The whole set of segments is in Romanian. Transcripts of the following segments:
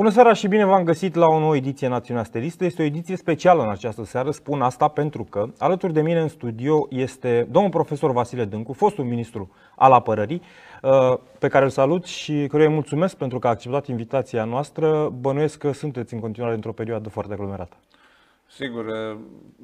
Bună seara și bine v-am găsit la o nouă ediție Națiunea Stelistă. Este o ediție specială în această seară, spun asta pentru că alături de mine în studio este domnul profesor Vasile Dâncu, fostul ministru al apărării, uh, pe care îl salut și căruia îi mulțumesc pentru că a acceptat invitația noastră. Bănuiesc că sunteți în continuare într-o perioadă foarte aglomerată. Sigur, uh,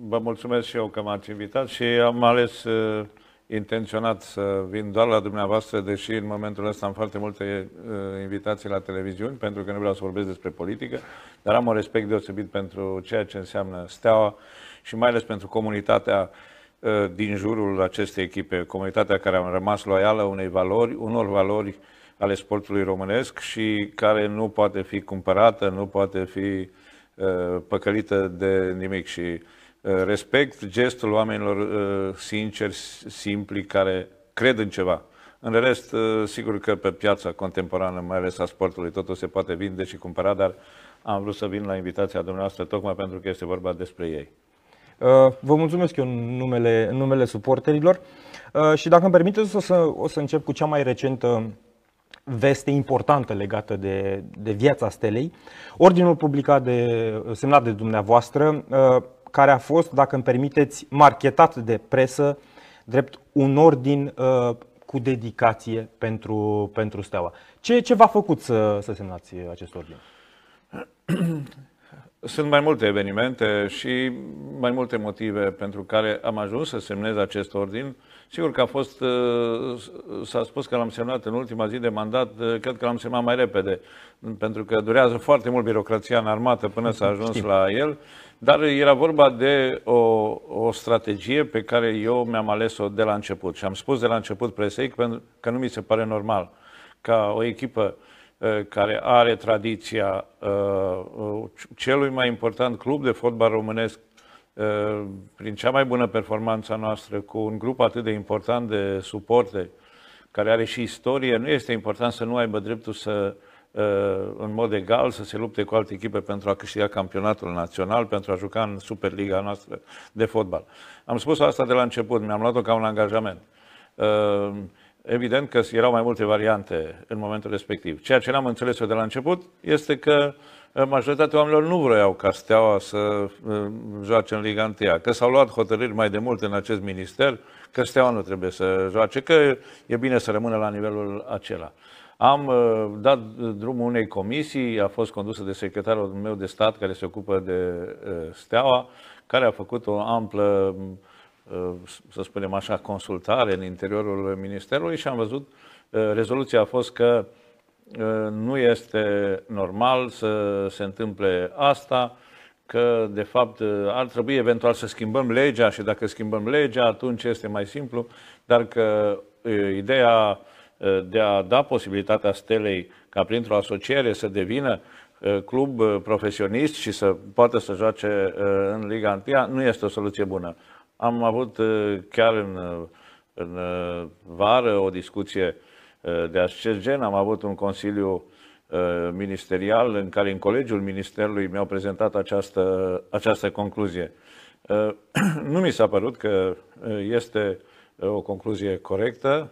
vă mulțumesc și eu că m-ați invitat și am ales uh, intenționat să vin doar la dumneavoastră, deși în momentul ăsta am foarte multe uh, invitații la televiziuni, pentru că nu vreau să vorbesc despre politică, dar am un respect deosebit pentru ceea ce înseamnă Steaua și mai ales pentru comunitatea uh, din jurul acestei echipe, comunitatea care a rămas loială unei valori, unor valori ale sportului românesc și care nu poate fi cumpărată, nu poate fi uh, păcălită de nimic. Și Uh, respect gestul oamenilor uh, sinceri, simpli, care cred în ceva. În rest, uh, sigur că pe piața contemporană, mai ales a sportului, totul se poate vinde și cumpăra, dar am vrut să vin la invitația dumneavoastră tocmai pentru că este vorba despre ei. Vă mulțumesc eu în numele, în numele suporterilor și dacă îmi permiteți o să, o să încep cu cea mai recentă veste importantă legată de, de viața stelei. Ordinul publicat de, semnat de dumneavoastră care a fost, dacă îmi permiteți, marketat de presă drept un ordin uh, cu dedicație pentru, pentru Steaua. Ce, ce v-a făcut să, să semnați acest ordin? Sunt mai multe evenimente și mai multe motive pentru care am ajuns să semnez acest ordin. Sigur că a fost, uh, s-a spus că l-am semnat în ultima zi de mandat, uh, cred că l-am semnat mai repede, pentru că durează foarte mult birocrația în armată până s-a ajuns Știm. la el. Dar era vorba de o, o strategie pe care eu mi-am ales-o de la început. Și am spus de la început presei pentru că nu mi se pare normal ca o echipă uh, care are tradiția uh, celui mai important club de fotbal românesc uh, prin cea mai bună performanță noastră, cu un grup atât de important de suporte, care are și istorie, nu este important să nu aibă dreptul să Uh, în mod egal să se lupte cu alte echipe pentru a câștiga campionatul național, pentru a juca în Superliga noastră de fotbal. Am spus asta de la început, mi-am luat-o ca un angajament. Uh, evident că erau mai multe variante în momentul respectiv. Ceea ce n-am înțeles eu de la început este că uh, majoritatea oamenilor nu vreau ca Steaua să joace în Liga 1, că s-au luat hotărâri mai de mult în acest minister, că Steaua nu trebuie să joace, că e bine să rămână la nivelul acela. Am uh, dat drumul unei comisii, a fost condusă de secretarul meu de stat care se ocupă de uh, Steaua, care a făcut o amplă, uh, să spunem așa, consultare în interiorul Ministerului și am văzut, uh, rezoluția a fost că uh, nu este normal să se întâmple asta, că de fapt uh, ar trebui eventual să schimbăm legea și dacă schimbăm legea atunci este mai simplu, dar că uh, ideea Uh, de a da posibilitatea Stelei ca printr-o asociere să devină uh, club uh, profesionist și să poată să joace în Liga 1, nu este o soluție bună. Am avut chiar în, în vară o discuție de acest gen, am avut un consiliu ministerial în care în colegiul ministerului mi-au prezentat această, această concluzie. Nu mi s-a părut că este o concluzie corectă.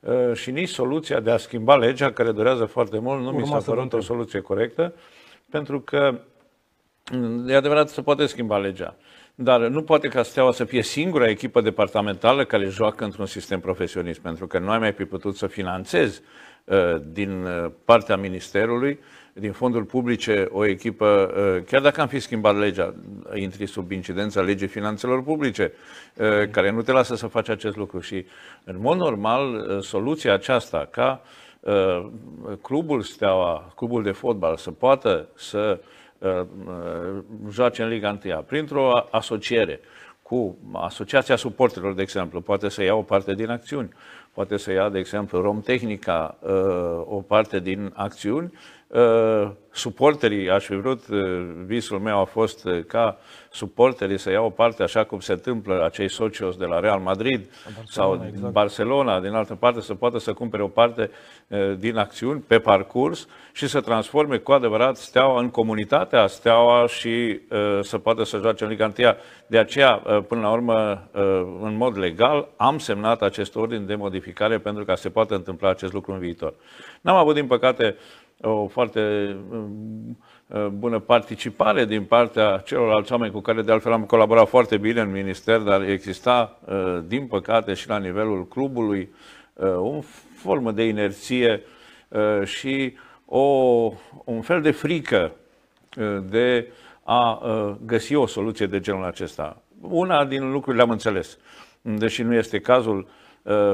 Uh, și nici soluția de a schimba legea, care durează foarte mult, nu mi s-a părut o soluție corectă, pentru că mm, e adevărat să poate schimba legea. Dar nu poate ca Steaua să fie singura echipă departamentală care joacă într-un sistem profesionist, pentru că nu ai mai fi putut să finanțezi uh, din uh, partea Ministerului din fonduri publice o echipă, uh, chiar dacă am fi schimbat legea, intri sub incidența legii finanțelor publice, uh, care nu te lasă să faci acest lucru. Și, în mod normal, uh, soluția aceasta, ca clubul Steaua, clubul de fotbal, să poată să joace în Liga 1 printr-o asociere cu Asociația Suporterilor, de exemplu, poate să ia o parte din acțiuni, poate să ia, de exemplu, Romtehnica o parte din acțiuni Uh, suporterii, aș fi vrut, uh, visul meu a fost uh, ca suporterii să iau parte, așa cum se întâmplă acei socios de la Real Madrid Barcelona, sau exact. Barcelona, din altă parte, să poată să cumpere o parte din acțiuni pe parcurs și să transforme cu adevărat Steaua în comunitatea Steaua și să poată să joace în Liga 1. De aceea, până la urmă, în mod legal, am semnat acest ordin de modificare pentru ca să se poată întâmpla acest lucru în viitor. N-am avut, din păcate, o foarte bună participare din partea celorlalți oameni cu care de altfel am colaborat foarte bine în minister, dar exista, din păcate, și la nivelul clubului o formă de inerție și o, un fel de frică de a găsi o soluție de genul acesta. Una din lucrurile am înțeles, deși nu este cazul,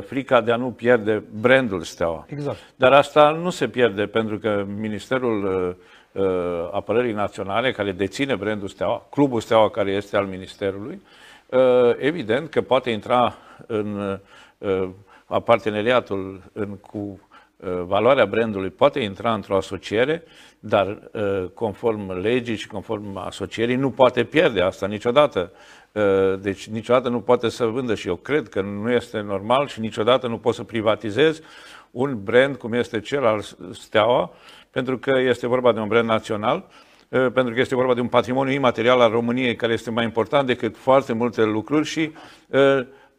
frica de a nu pierde brandul Steaua. Exact. Dar asta nu se pierde pentru că Ministerul Apărării Naționale, care deține brandul Steaua, clubul Steaua care este al Ministerului, evident că poate intra în parteneriatul în, cu Uh, valoarea brandului poate intra într-o asociere, dar uh, conform legii și conform asocierii nu poate pierde asta niciodată. Uh, deci niciodată nu poate să vândă și eu cred că nu este normal și niciodată nu poți să privatizezi un brand cum este cel al Steaua, pentru că este vorba de un brand național, pentru că este vorba de un patrimoniu imaterial al României care este mai important decât foarte multe lucruri și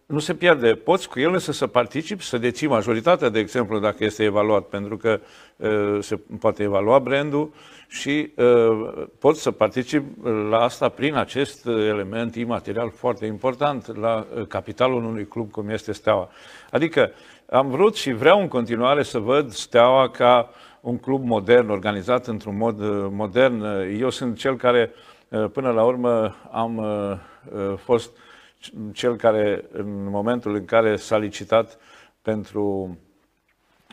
nu se pierde. Poți cu el însă să participi, să deții majoritatea, de exemplu, dacă este evaluat, pentru că uh, se poate evalua brandul și uh, poți să participi la asta prin acest element imaterial foarte important la uh, capitalul unui club cum este Steaua. Adică am vrut și vreau în continuare să văd Steaua ca un club modern, organizat într-un mod uh, modern. Eu sunt cel care, uh, până la urmă, am uh, fost cel care, în momentul în care s-a licitat pentru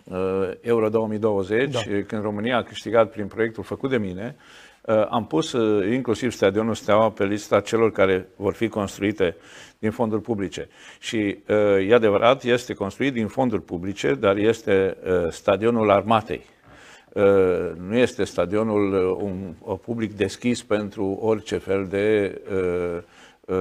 uh, Euro 2020, da. când România a câștigat prin proiectul făcut de mine, uh, am pus uh, inclusiv stadionul Steaua pe lista celor care vor fi construite din fonduri publice. Și uh, e adevărat, este construit din fonduri publice, dar este uh, stadionul armatei. Uh, nu este stadionul uh, un, un public deschis pentru orice fel de uh, Uh,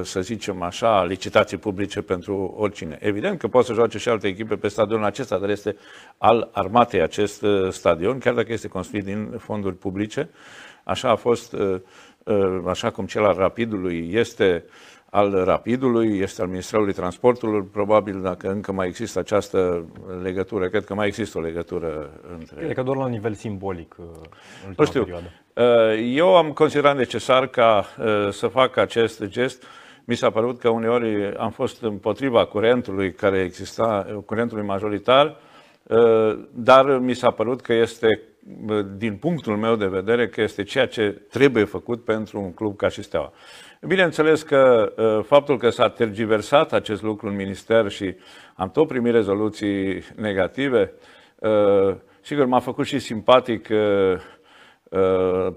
să zicem așa, licitații publice pentru oricine. Evident că poate să joace și alte echipe pe stadionul acesta, dar este al armatei acest uh, stadion, chiar dacă este construit din fonduri publice. Așa a fost, uh, așa cum cel al Rapidului este al Rapidului, este al Ministerului Transportului, probabil dacă încă mai există această legătură, cred că mai există o legătură între... Cred că doar la nivel simbolic în nu știu. perioadă. Eu am considerat necesar ca să fac acest gest. Mi s-a părut că uneori am fost împotriva curentului care exista, curentului majoritar, dar mi s-a părut că este, din punctul meu de vedere, că este ceea ce trebuie făcut pentru un club ca și Steaua. Bineînțeles că uh, faptul că s-a tergiversat acest lucru în minister și am tot primit rezoluții negative, uh, sigur m-a făcut și simpatic uh,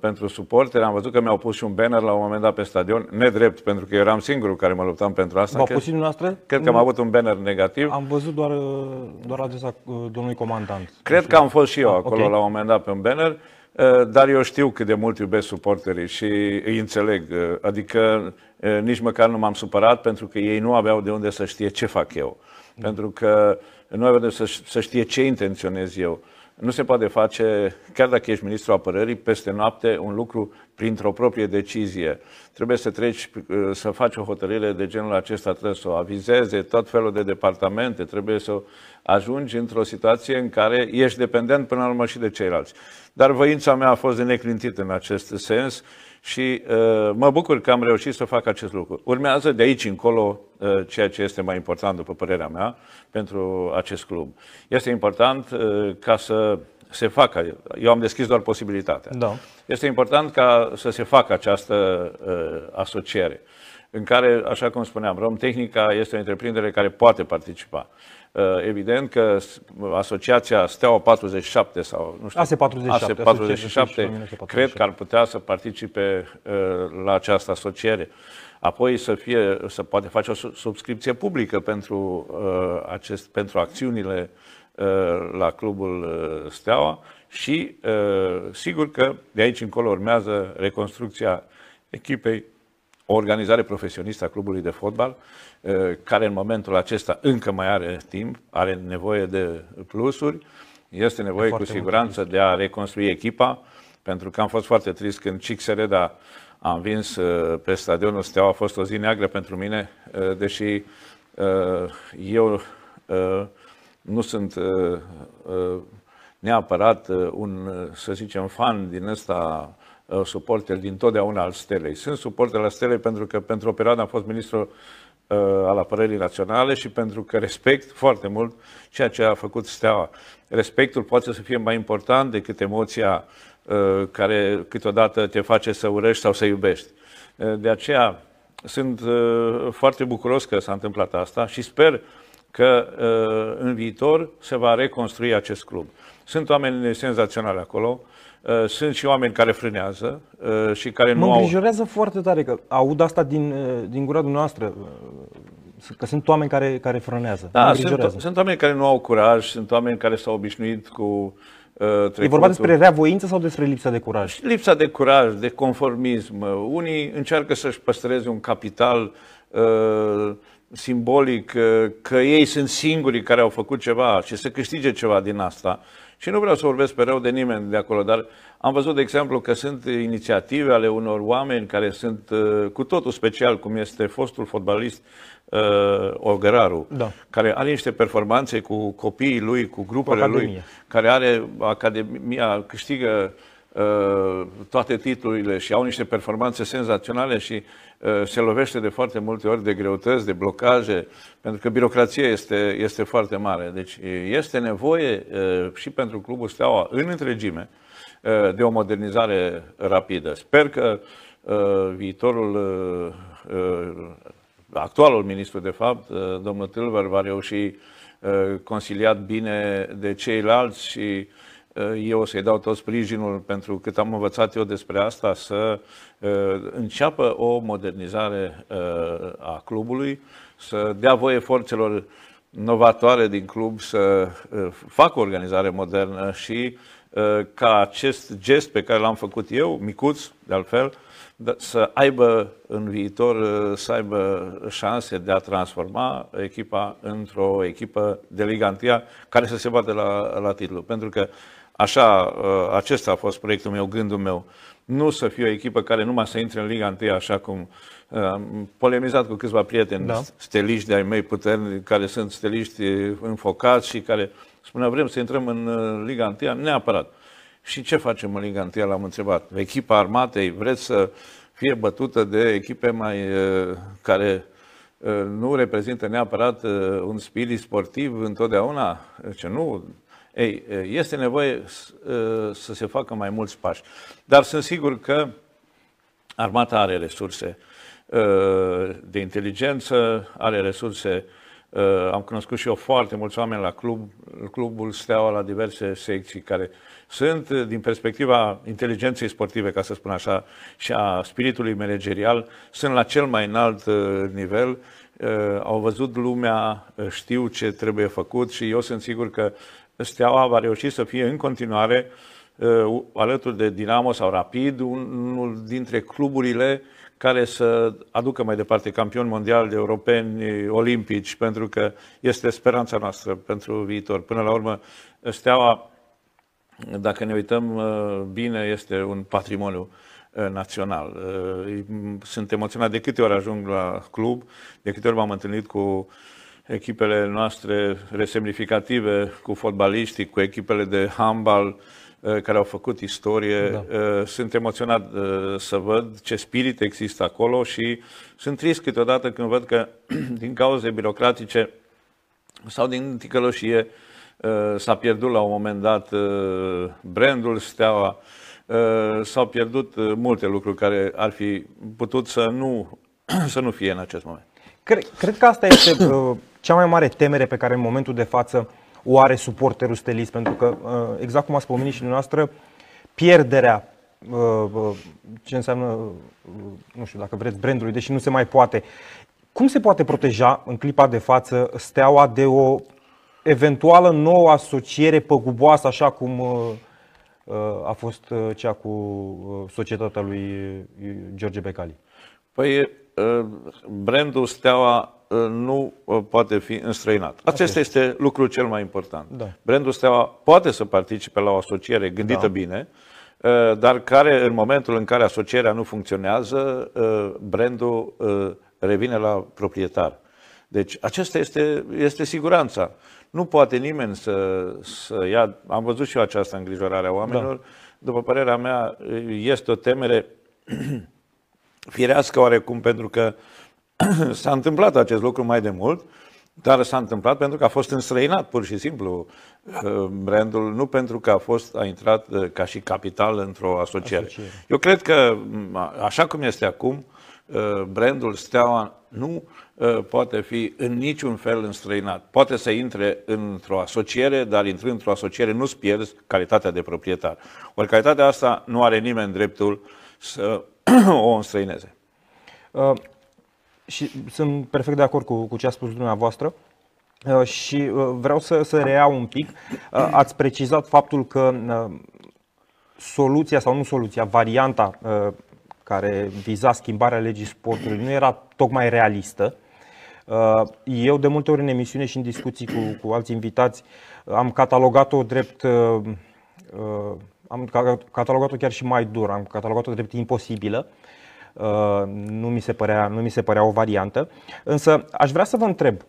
pentru suporteri. Am văzut că mi-au pus și un banner la un moment dat pe stadion, nedrept, pentru că eu eram singurul care mă luptam pentru asta. V-au pus și dumneavoastră? Cred că am avut un banner negativ. Am văzut doar, doar adresa domnului comandant. Cred că am fost și eu ah, acolo okay. la un moment dat pe un banner. Eh, dar eu știu cât de mult iubesc suporterii și îi înțeleg. Eh, adică eh, nici măcar nu m-am supărat pentru că ei nu aveau de unde să știe ce fac eu. Pentru că nu aveau de să, să știe ce intenționez eu. Nu se poate face, chiar dacă ești ministru apărării, peste noapte un lucru printr-o proprie decizie. Trebuie să treci, să faci o hotărâre de genul acesta, trebuie să o avizeze tot felul de departamente, trebuie să ajungi într-o situație în care ești dependent până la urmă și de ceilalți. Dar voința mea a fost de neclintit în acest sens și uh, mă bucur că am reușit să fac acest lucru. Urmează de aici încolo uh, ceea ce este mai important, după părerea mea, pentru acest club. Este important uh, ca să se facă, eu am deschis doar posibilitatea. Da. Este important ca să se facă această uh, asociere, în care, așa cum spuneam, Romtehnica este o întreprindere care poate participa. Uh, evident că asociația Steaua 47 sau nu știu, ASE 47, ASE 47 cred că ar putea să participe uh, la această asociere. Apoi să fie, să poate face o subscripție publică pentru, uh, acest, pentru acțiunile la clubul Steaua și sigur că de aici încolo urmează reconstrucția echipei, o organizare profesionistă a clubului de fotbal, Eh, care în momentul acesta încă mai are timp, are nevoie de plusuri, este nevoie cu siguranță de a reconstrui echipa, pentru că am fost foarte trist când Cic Sereda a învins eh, pe stadionul Steaua, a fost o zi neagră pentru mine, eh, deși eu nu sunt neapărat un, să zicem, fan din ăsta suporter din totdeauna al Stelei. Sunt suporter al Stelei pentru că pentru o perioadă am fost ministru al apărării naționale și pentru că respect foarte mult ceea ce a făcut Steaua. Respectul poate să fie mai important decât emoția care câteodată te face să urăști sau să iubești. De aceea sunt foarte bucuros că s-a întâmplat asta și sper că în viitor se va reconstrui acest club. Sunt oameni senzaționali acolo, sunt și oameni care frânează și care mă nu au... Mă îngrijorează foarte tare că aud asta din, din gura dumneavoastră, că sunt oameni care, care frânează. Da, sunt, sunt oameni care nu au curaj, sunt oameni care s-au obișnuit cu trecutul. E vorba despre reavoință sau despre lipsa de curaj? Lipsa de curaj, de conformism. Unii încearcă să-și păstreze un capital uh, simbolic, uh, că ei sunt singurii care au făcut ceva și să câștige ceva din asta. Și nu vreau să vorbesc pe rău de nimeni de acolo, dar am văzut, de exemplu, că sunt inițiative ale unor oameni care sunt uh, cu totul special, cum este fostul fotbalist uh, Ogăraru, da. care are niște performanțe cu copiii lui, cu grupele cu lui, care are Academia, câștigă uh, toate titlurile și au niște performanțe senzaționale și uh, se lovește de foarte multe ori de greutăți, de blocaje, pentru că birocrația este, este foarte mare. Deci este nevoie uh, și pentru Clubul Steaua în întregime uh, de o modernizare rapidă. Sper că uh, viitorul uh, uh, actualul ministru, de fapt, uh, domnul Tilver, va reuși uh, consiliat bine de ceilalți și uh, eu o să-i dau tot sprijinul pentru cât am învățat eu despre asta, să înceapă o modernizare a clubului, să dea voie forțelor novatoare din club să facă o organizare modernă și ca acest gest pe care l-am făcut eu, micuț, de altfel, da, să aibă în viitor uh, să aibă șanse de a transforma echipa într-o echipă de Liga 1 care să se bată la, la titlu. Pentru că așa, uh, acesta a fost proiectul meu, gândul meu. Nu să fie o echipă care numai să intre în Liga 1 așa cum uh, am polemizat cu câțiva prieteni da. steliști de-ai mei puterni, care sunt steliști înfocați și care spuneau vrem să intrăm în Liga 1 neapărat. Și ce facem în Liga 1? L-am întrebat. Echipa armatei, vreți să fie bătută de echipe mai care nu reprezintă neapărat un spirit sportiv întotdeauna? Ce nu? Ei, este nevoie să se facă mai mulți pași. Dar sunt sigur că armata are resurse de inteligență, are resurse am cunoscut și eu foarte mulți oameni la club, clubul Steaua, la diverse secții care sunt, din perspectiva inteligenței sportive, ca să spun așa, și a spiritului managerial, sunt la cel mai înalt uh, nivel, uh, au văzut lumea, uh, știu ce trebuie făcut și eu sunt sigur că Steaua va reuși să fie în continuare alături de Dinamo sau Rapid, unul dintre cluburile care să aducă mai departe campioni mondiali, europeni, olimpici, pentru că este speranța noastră pentru viitor. Până la urmă, Steaua dacă ne uităm uh, bine, este un patrimoniu uh, național. Uh, sunt emoționat de câte ori ajung la club, de câte ori m-am întâlnit cu echipele noastre resemnificative, cu fotbaliștii, cu echipele de handbal care au făcut istorie. Da. Sunt emoționat să văd ce spirit există acolo și sunt trist câteodată când văd că din cauze birocratice sau din ticăloșie Uh, s-a pierdut la un moment dat uh, brandul Steaua, uh, s-au pierdut multe lucruri care ar fi putut să nu, să nu fie în acest moment. Cred, cred că asta este cea mai mare temere pe care în momentul de față o are suporterul stelist, pentru că, exact cum a spus și dumneavoastră, pierderea ce înseamnă, nu știu dacă vreți, brandului, deși nu se mai poate. Cum se poate proteja în clipa de față steaua de o eventuală nouă asociere păguboasă, așa cum uh, uh, a fost uh, cea cu societatea lui George Becali? Păi, brandul Steaua nu poate fi înstrăinat. Acesta este lucrul cel mai important. Da. Brandul Steaua poate să participe la o asociere gândită da. bine, dar care în momentul în care asocierea nu funcționează, brandul revine la proprietar. Deci acesta este, este siguranța. Nu poate nimeni să, să ia, am văzut și eu această îngrijorare a oamenilor, da. după părerea mea este o temere firească oarecum pentru că s-a întâmplat acest lucru mai de mult, dar s-a întâmplat pentru că a fost înstrăinat pur și simplu uh, brandul, nu pentru că a fost a intrat uh, ca și capital într-o asociere. asociere. Eu cred că așa cum este acum, uh, brandul Steaua nu poate fi în niciun fel înstrăinat. Poate să intre într-o asociere, dar intrând într-o asociere nu-ți pierzi calitatea de proprietar. Ori calitatea asta nu are nimeni dreptul să o înstrăineze. Uh, și sunt perfect de acord cu, cu ce a spus dumneavoastră. Uh, și uh, vreau să, să reiau un pic. Uh, ați precizat faptul că uh, soluția sau nu soluția, varianta uh, care viza schimbarea legii sportului nu era tocmai realistă. Uh, eu de multe ori în emisiune și în discuții cu, cu alți invitați am catalogat-o drept uh, uh, am catalogat-o chiar și mai dur, am catalogat-o drept imposibilă. Uh, nu mi, se părea, nu mi se părea o variantă. Însă aș vrea să vă întreb,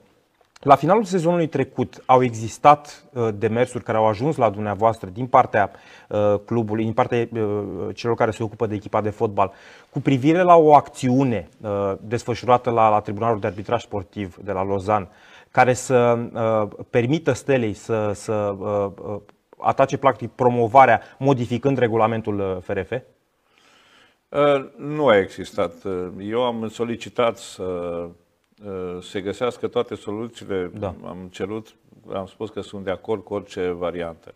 la finalul sezonului trecut au existat uh, demersuri care au ajuns la dumneavoastră din partea uh, clubului, din partea celor care se ocupă de echipa de fotbal, cu privire la o acțiune desfășurată la, la Tribunalul de Arbitraj Sportiv de la Lozan, care să permită Stelei să, să atace practic promovarea modificând regulamentul FRF? Uh, uh, nu a existat. Uh, eu am solicitat să se găsească toate soluțiile, da. am cerut, am spus că sunt de acord cu orice variantă.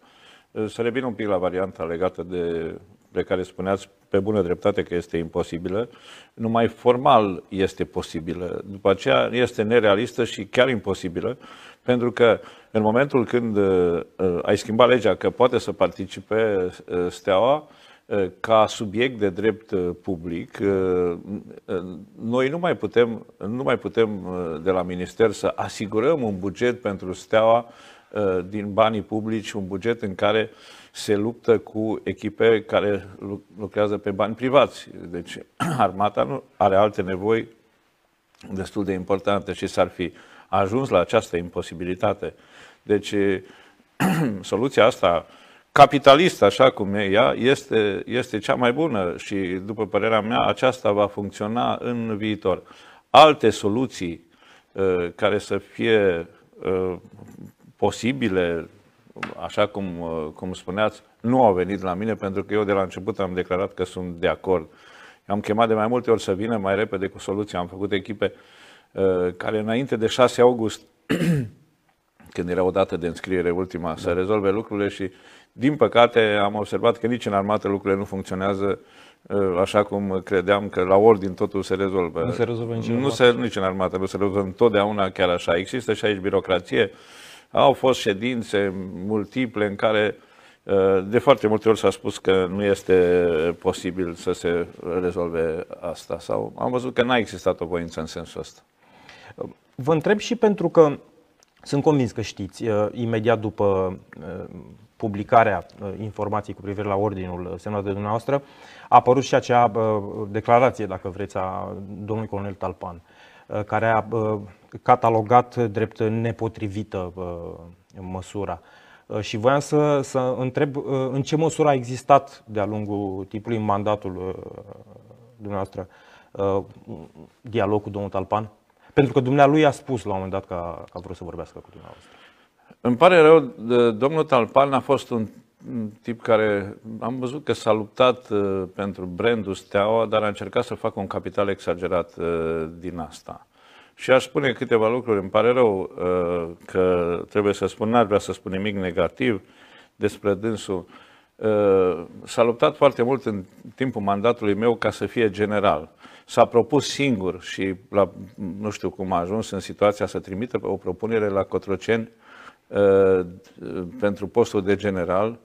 Să revin un pic la varianta legată de, de care spuneați pe bună dreptate că este imposibilă, numai formal este posibilă. După aceea este nerealistă și chiar imposibilă, pentru că în momentul când uh, uh, ai schimbat legea că poate să participe uh, Steaua, ca subiect de drept public, noi nu mai putem, nu mai putem de la minister să asigurăm un buget pentru Steaua din banii publici, un buget în care se luptă cu echipe care lucrează pe bani privați. Deci armata nu are alte nevoi destul de importante și s-ar fi ajuns la această imposibilitate. Deci soluția asta capitalistă, așa cum e ea, este, este cea mai bună și, după părerea mea, aceasta va funcționa în viitor. Alte soluții uh, care să fie uh, posibile, așa cum, uh, cum spuneați, nu au venit la mine, pentru că eu de la început am declarat că sunt de acord. Am chemat de mai multe ori să vină mai repede cu soluția. Am făcut echipe uh, care înainte de 6 august, când era o dată de înscriere ultima, da. să rezolve lucrurile și, din păcate, am observat că nici în armată lucrurile nu funcționează uh, așa cum credeam că la ordin totul se rezolvă. Nu se rezolvă nici în armată. Nu se, nici în armată, nu se rezolvă întotdeauna chiar așa. Există și aici birocrație. Au fost ședințe multiple în care uh, de foarte multe ori s-a spus că nu este posibil să se rezolve asta sau am văzut că n-a existat o voință în sensul ăsta. Vă întreb și pentru că sunt convins că știți, uh, imediat după uh, publicarea informației cu privire la ordinul semnat de dumneavoastră, a apărut și acea declarație, dacă vreți, a domnului colonel Talpan, care a catalogat drept nepotrivită măsura. Și voiam să, să întreb în ce măsură a existat de-a lungul timpului în mandatul dumneavoastră dialog cu domnul Talpan? Pentru că dumnealui a spus la un moment dat că a, că a vrut să vorbească cu dumneavoastră. Îmi pare rău, domnul Talpan a fost un tip care am văzut că s-a luptat uh, pentru brandul Steaua, dar a încercat să facă un capital exagerat uh, din asta. Și aș spune câteva lucruri. Îmi pare rău uh, că trebuie să spun, n-ar vrea să spun nimic negativ despre dânsul. Uh, s-a luptat foarte mult în timpul mandatului meu ca să fie general. S-a propus singur și la, nu știu cum a ajuns în situația să trimită o propunere la Cotroceni uh, pentru postul de general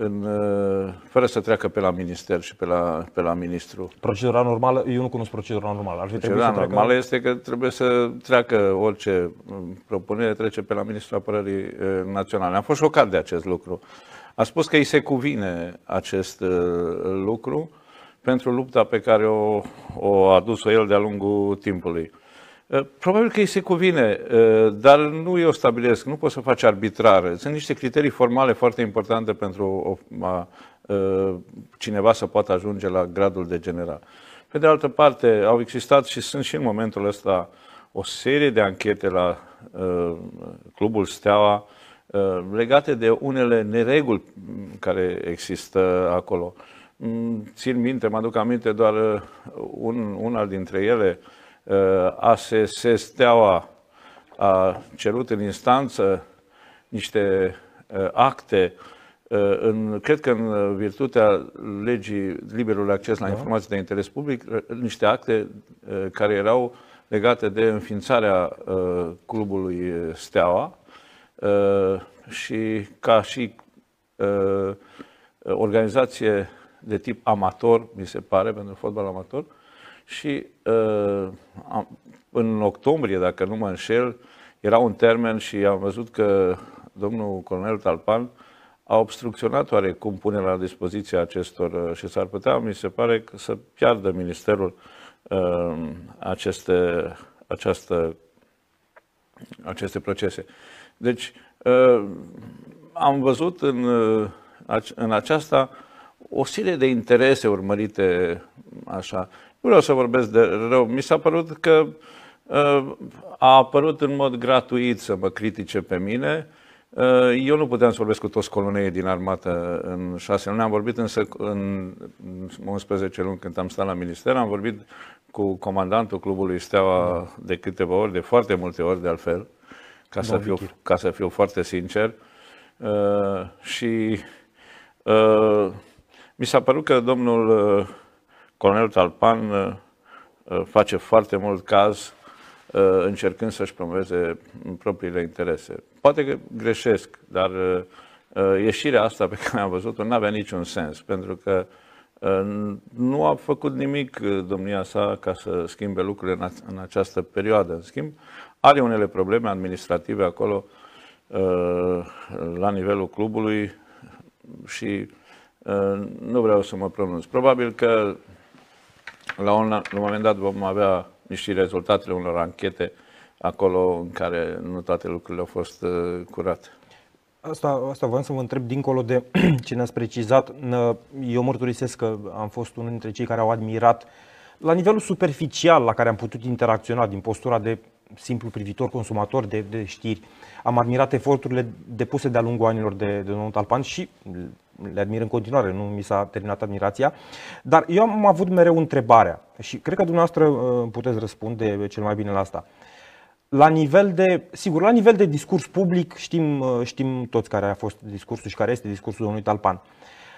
în, uh, fără să treacă pe la minister și pe la, pe la ministru. Procedura normală, eu nu cunosc procedura normală. Ar fi procedura să normală treacă... este că trebuie să treacă orice um, propunere, trece pe la ministrul apărării uh, naționale. Am fost șocat de acest lucru. A spus că îi se cuvine acest uh, lucru pentru lupta pe care o, o a adus-o el de-a lungul timpului. Probabil că îi se cuvine, dar nu eu stabilesc, nu pot să faci arbitrar. Sunt niște criterii formale foarte importante pentru o, a, cineva să poată ajunge la gradul de general. Pe de altă parte, au existat și sunt și în momentul ăsta o serie de anchete la uh, Clubul Steaua uh, legate de unele nereguli care există acolo. Mm, țin minte, mă aduc aminte doar uh, un, una dintre ele, uh, ASS Steaua a cerut în instanță niște uh, acte uh, în, cred că în virtutea legii liberului acces la da. informații de interes public, niște acte care erau legate de înființarea uh, clubului Steaua uh, și ca și uh, organizație de tip amator, mi se pare, pentru fotbal amator. Și uh, în octombrie, dacă nu mă înșel, era un termen și am văzut că domnul colonel Talpan a obstrucționat oarecum punerea la dispoziție acestor și s-ar putea, mi se pare, să piardă Ministerul uh, Um, aceste, această, aceste procese. Deci, uh, am văzut în, uh, în aceasta o serie de interese urmărite așa. Nu vreau să vorbesc de rău. Mi s-a părut că uh, a apărut în mod gratuit să mă critique pe mine Uh, eu nu puteam să vorbesc cu toți colonei din armată în șase luni. Am vorbit însă în 11 luni când am stat la minister, am vorbit cu comandantul clubului Steaua de câteva ori, de foarte multe ori de altfel, ca, să fiu, ca să fiu foarte sincer. Uh, și uh, mi s-a părut că domnul uh, colonel Talpan uh, uh face foarte mult caz Uh, încercând să-și promoveze propriile interese. Poate că greșesc, dar uh, uh, ieșirea asta pe care am văzut-o nu avea niciun sens, pentru că nu a făcut nimic domnia sa ca să schimbe lucrurile în această perioadă. În schimb, are unele probleme administrative acolo la nivelul clubului și nu vreau să mă pronunț. Probabil că la un, la un moment dat vom avea și rezultatele unor anchete acolo în care nu toate lucrurile au fost uh, curate. Asta, asta vreau să vă întreb dincolo de ce ne-ați precizat. Eu mărturisesc că am fost unul dintre cei care au admirat la nivelul superficial la care am putut interacționa din postura de simplu privitor consumator de, de știri. Am admirat eforturile depuse de-a lungul anilor de, de domnul Talpan și le admir în continuare, nu mi s-a terminat admirația. Dar eu am avut mereu întrebarea și cred că dumneavoastră uh, puteți răspunde cel mai bine la asta. La nivel de, sigur, la nivel de discurs public știm, uh, știm toți care a fost discursul și care este discursul domnului Talpan.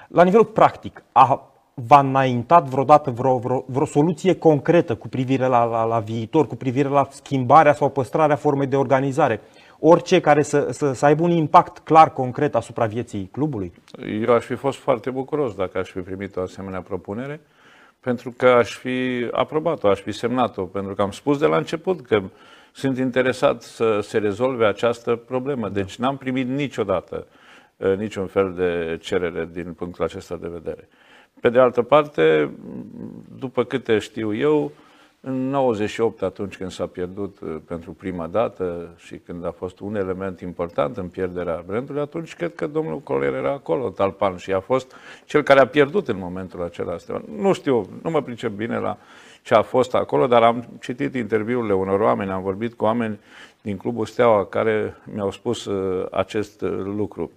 La nivel practic, a, v-a înaintat vreodată vreo, vreo, vreo soluție concretă cu privire la, la, la viitor, cu privire la schimbarea sau păstrarea formei de organizare? Orice care să, să, să aibă un impact clar, concret asupra vieții clubului? Eu aș fi fost foarte bucuros dacă aș fi primit o asemenea propunere, pentru că aș fi aprobat-o, aș fi semnat-o, pentru că am spus de la început că sunt interesat să se rezolve această problemă. Deci n-am primit niciodată uh, niciun fel de cerere din punctul acesta de vedere. Pe de altă parte, după câte știu eu, în 98, atunci când s-a pierdut uh, pentru prima dată și când a fost un element important în pierderea brandului, atunci cred că domnul Coler era acolo, Talpan, și a fost cel care a pierdut în momentul acela. Nu știu, nu mă pricep bine la ce a fost acolo, dar am citit interviurile unor oameni, am vorbit cu oameni din Clubul Steaua care mi-au spus uh, acest uh, lucru.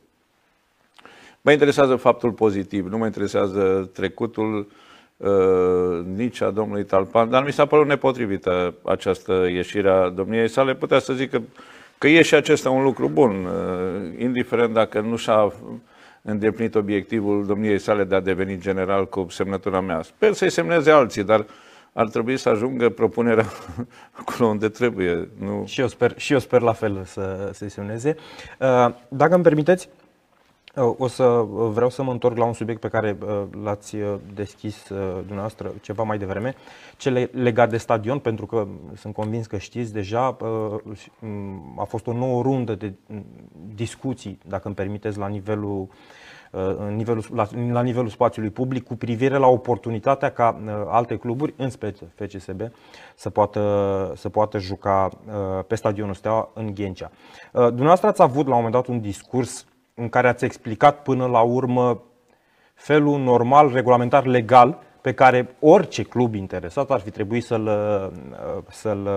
Mă interesează faptul pozitiv, nu mă interesează trecutul uh, nici a domnului Talpan, dar mi s-a părut nepotrivită această ieșire a domniei sale. Putea să zic că, că e și acesta un lucru bun, uh, indiferent dacă nu și-a îndeplinit obiectivul domniei sale de a deveni general cu semnătura mea. Sper să-i semneze alții, dar ar trebui să ajungă propunerea acolo unde trebuie. Nu... Și, eu sper, și eu sper la fel să, să-i semneze. Uh, dacă îmi permiteți, o să vreau să mă întorc la un subiect pe care uh, l-ați uh, deschis uh, dumneavoastră ceva mai devreme, cel legat de stadion, pentru că sunt convins că știți deja, a fost o nouă rundă de discuții, dacă îmi permiteți, la nivelul în nivelul, la, la nivelul spațiului public cu privire la oportunitatea ca alte cluburi, în special FCSB, să poată, să poată juca pe stadionul Steaua în Ghencea. Dumneavoastră ați avut la un moment dat un discurs în care ați explicat până la urmă felul normal, regulamentar, legal pe care orice club interesat ar fi trebuit să-l, să-l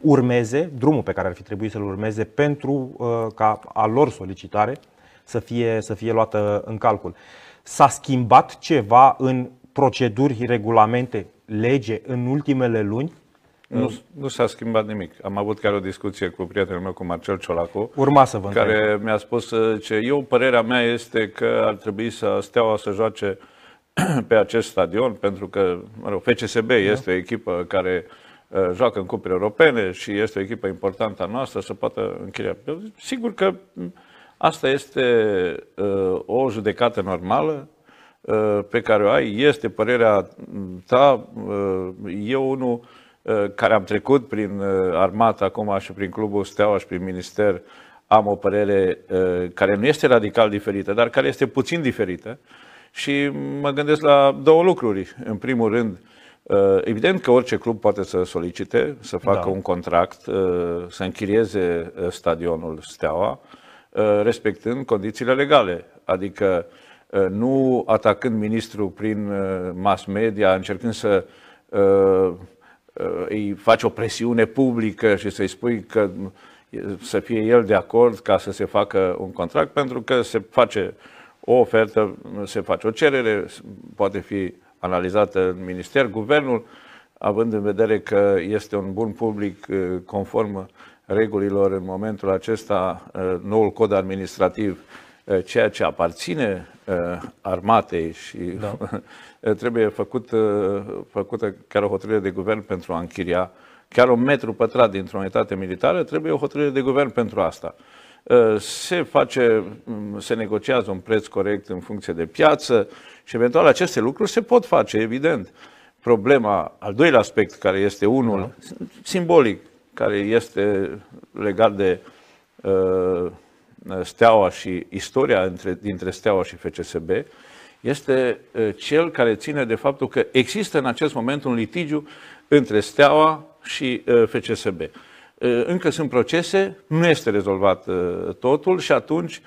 urmeze, drumul pe care ar fi trebuit să-l urmeze pentru ca a lor solicitare să fie, să fie luată în calcul. S-a schimbat ceva în proceduri, regulamente, lege în ultimele luni? Nu, nu s-a schimbat nimic. Am avut chiar o discuție cu prietenul meu, cu Marcel Ciolacu, Urma să vă care întreb. mi-a spus ce eu, părerea mea este că ar trebui să Steaua să joace pe acest stadion, pentru că, mă rog, FCSB da. este o echipă care uh, joacă în cupele europene și este o echipă importantă a noastră să poată închiria. Sigur că asta este uh, o judecată normală uh, pe care o ai, este părerea ta, uh, eu nu Uh, care am trecut prin uh, armată acum și prin Clubul Steaua și prin Minister, am o părere uh, care nu este radical diferită, dar care este puțin diferită. Și mă gândesc la două lucruri. În primul rând, evident că orice club poate să solicite, să facă da. un contract, să închirieze stadionul Steaua, respectând condițiile legale. Adică nu atacând ministrul prin mass media, încercând să Uh, îi faci o presiune publică și să-i spui că să fie el de acord ca să se facă un contract, pentru că se face o ofertă, se face o cerere, poate fi analizată în minister, guvernul, având în vedere că este un bun public uh, conform regulilor în momentul acesta, uh, noul cod administrativ, ceea ce aparține armatei și da. Eh, trebuie făcut, eh, făcută chiar o hotărâre de guvern pentru a închiria chiar un metru pătrat dintr-o unitate militară, trebuie o hotărâre de guvern pentru asta. Eh, se face, mm, se negociază un preț corect în funcție de piață și eventual aceste lucruri se pot face, evident. Problema, al doilea aspect, care este unul da. simbolic, care este legat de uh, Steaua și istoria între, dintre Steaua și FCSB, este cel care ține de faptul că există în acest moment un litigiu între Steaua și FCSB. Încă sunt procese, nu este rezolvat totul și atunci,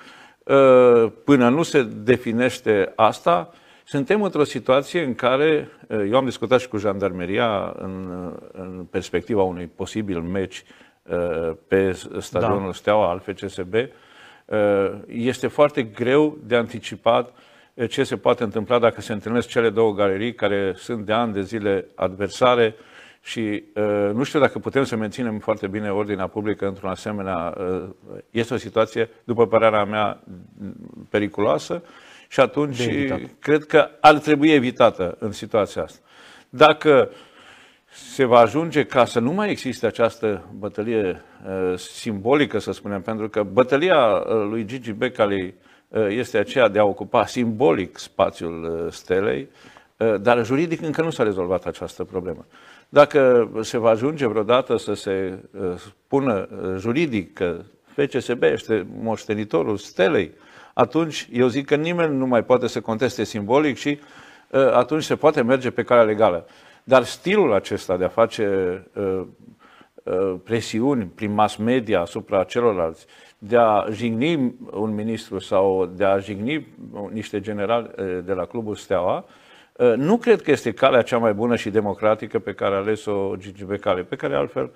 până nu se definește asta, suntem într-o situație în care, eu am discutat și cu jandarmeria în, în perspectiva unui posibil meci pe stadionul da. Steaua al FCSB, este foarte greu de anticipat ce se poate întâmpla dacă se întâlnesc cele două galerii care sunt de ani de zile adversare și uh, nu știu dacă putem să menținem foarte bine ordinea publică într-un asemenea... Uh, este o situație, după părerea mea, periculoasă și atunci cred că ar trebui evitată în situația asta. Dacă se va ajunge ca să nu mai existe această bătălie uh, simbolică, să spunem, pentru că bătălia uh, lui Gigi Becali Uh, este aceea de a ocupa simbolic spațiul uh, stelei, uh, dar juridic încă nu s-a rezolvat această problemă. Dacă se va ajunge vreodată să se spună juridic că FCSB este moștenitorul stelei, atunci eu zic că nimeni nu mai poate să conteste simbolic și atunci se poate merge pe calea legală. Dar stilul acesta de a face presiuni prin mass media asupra celorlalți, de a jigni un ministru sau de a jigni niște generali eh, de la Clubul Steaua, eh, nu cred că este calea cea mai bună și democratică pe care a ales-o Gigi Becali, pe care altfel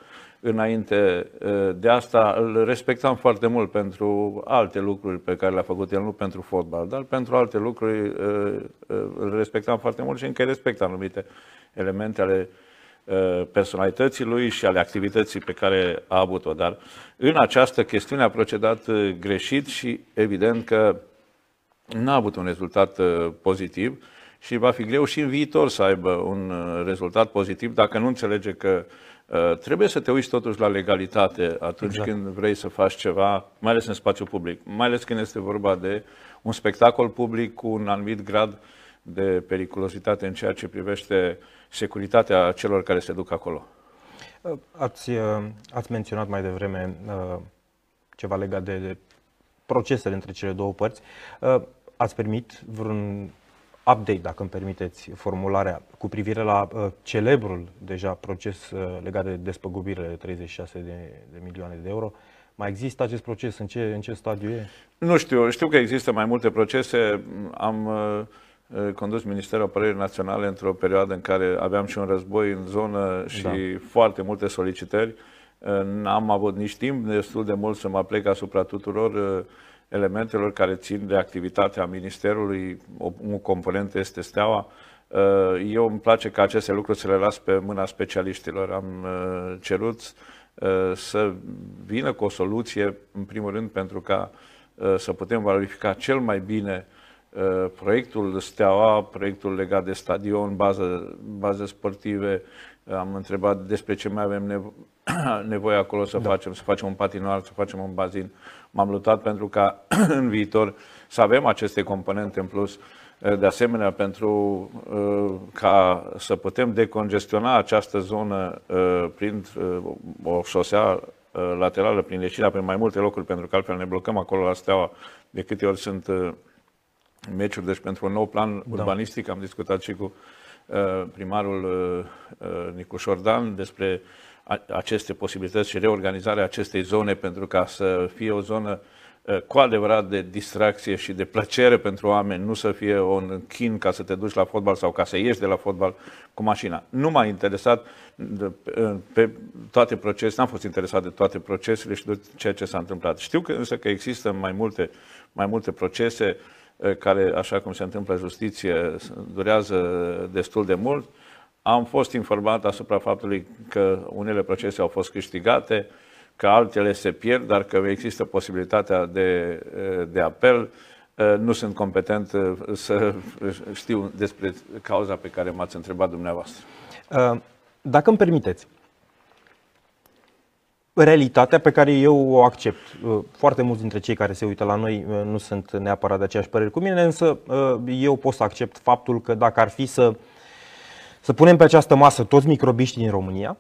înainte eh, de asta îl respectam foarte mult pentru alte lucruri pe care le-a făcut el, nu pentru fotbal, dar pentru alte lucruri îl respectam foarte mult și încă respect anumite elemente ale Uh, personalității lui și ale activității pe care a avut-o. Dar în această chestiune a procedat uh, greșit și evident că n-a avut un rezultat uh, pozitiv și va fi greu și în viitor să aibă un rezultat pozitiv dacă nu înțelege că trebuie să te uiți totuși la legalitate atunci exact. când vrei să faci ceva, mai ales în spațiu public, mai ales când este vorba de un spectacol public cu un anumit grad de periculositate în ceea ce privește securitatea celor care se duc acolo. Ați, ați menționat mai devreme uh, ceva legat de, de procesele între cele două părți. Uh, ați primit vreun update, dacă îmi permiteți formularea, cu privire la uh, celebrul deja proces uh, legat de despăgubirile de 36 de, de milioane de euro. Mai există acest proces? În ce, în ce stadiu e? Nu știu. Știu că există mai multe procese. Am uh, uh condus Ministerul Apărării Naționale într-o perioadă în care aveam și un război în zonă și da. foarte multe solicitări. Uh, n-am avut nici timp destul de mult să mă plec asupra tuturor uh, elementelor care țin de activitatea Ministerului, o, o componentă este steaua. Uh, eu îmi place ca aceste lucruri să le las pe mâna specialiștilor. Am uh, cerut uh, să vină cu o soluție, în primul rând, pentru ca să putem valorifica cel mai bine proiectul Steaua, proiectul legat de stadion, bază, baze sportive. Am întrebat despre ce mai avem nevo- nevoie acolo să da. facem, să facem un patinoar, să facem un bazin m-am luptat pentru ca în viitor să avem aceste componente în plus. De asemenea, pentru uh, ca să putem decongestiona această zonă uh, prin uh, o șosea laterală, prin ieșirea prin mai multe locuri, pentru că altfel ne blocăm acolo la Steaua de câte ori sunt meciuri. Deci pentru un nou plan da. urbanistic am discutat și cu primarul Nicu Șordan despre aceste posibilități și reorganizarea acestei zone pentru ca să fie o zonă cu adevărat de distracție și de plăcere pentru oameni, nu să fie un chin ca să te duci la fotbal sau ca să ieși de la fotbal cu mașina. Nu m-a interesat pe toate procesele, n-am fost interesat de toate procesele și de ceea ce s-a întâmplat. Știu că însă că există mai multe, mai multe procese care, așa cum se întâmplă în justiție, durează destul de mult. Am fost informat asupra faptului că unele procese au fost câștigate, că altele se pierd, dar că există posibilitatea de, de apel. Nu sunt competent să știu despre cauza pe care m-ați întrebat dumneavoastră. Dacă îmi permiteți, realitatea pe care eu o accept. Foarte mulți dintre cei care se uită la noi nu sunt neapărat de aceeași părere cu mine, însă eu pot să accept faptul că dacă ar fi să să punem pe această masă toți microbiștii din România.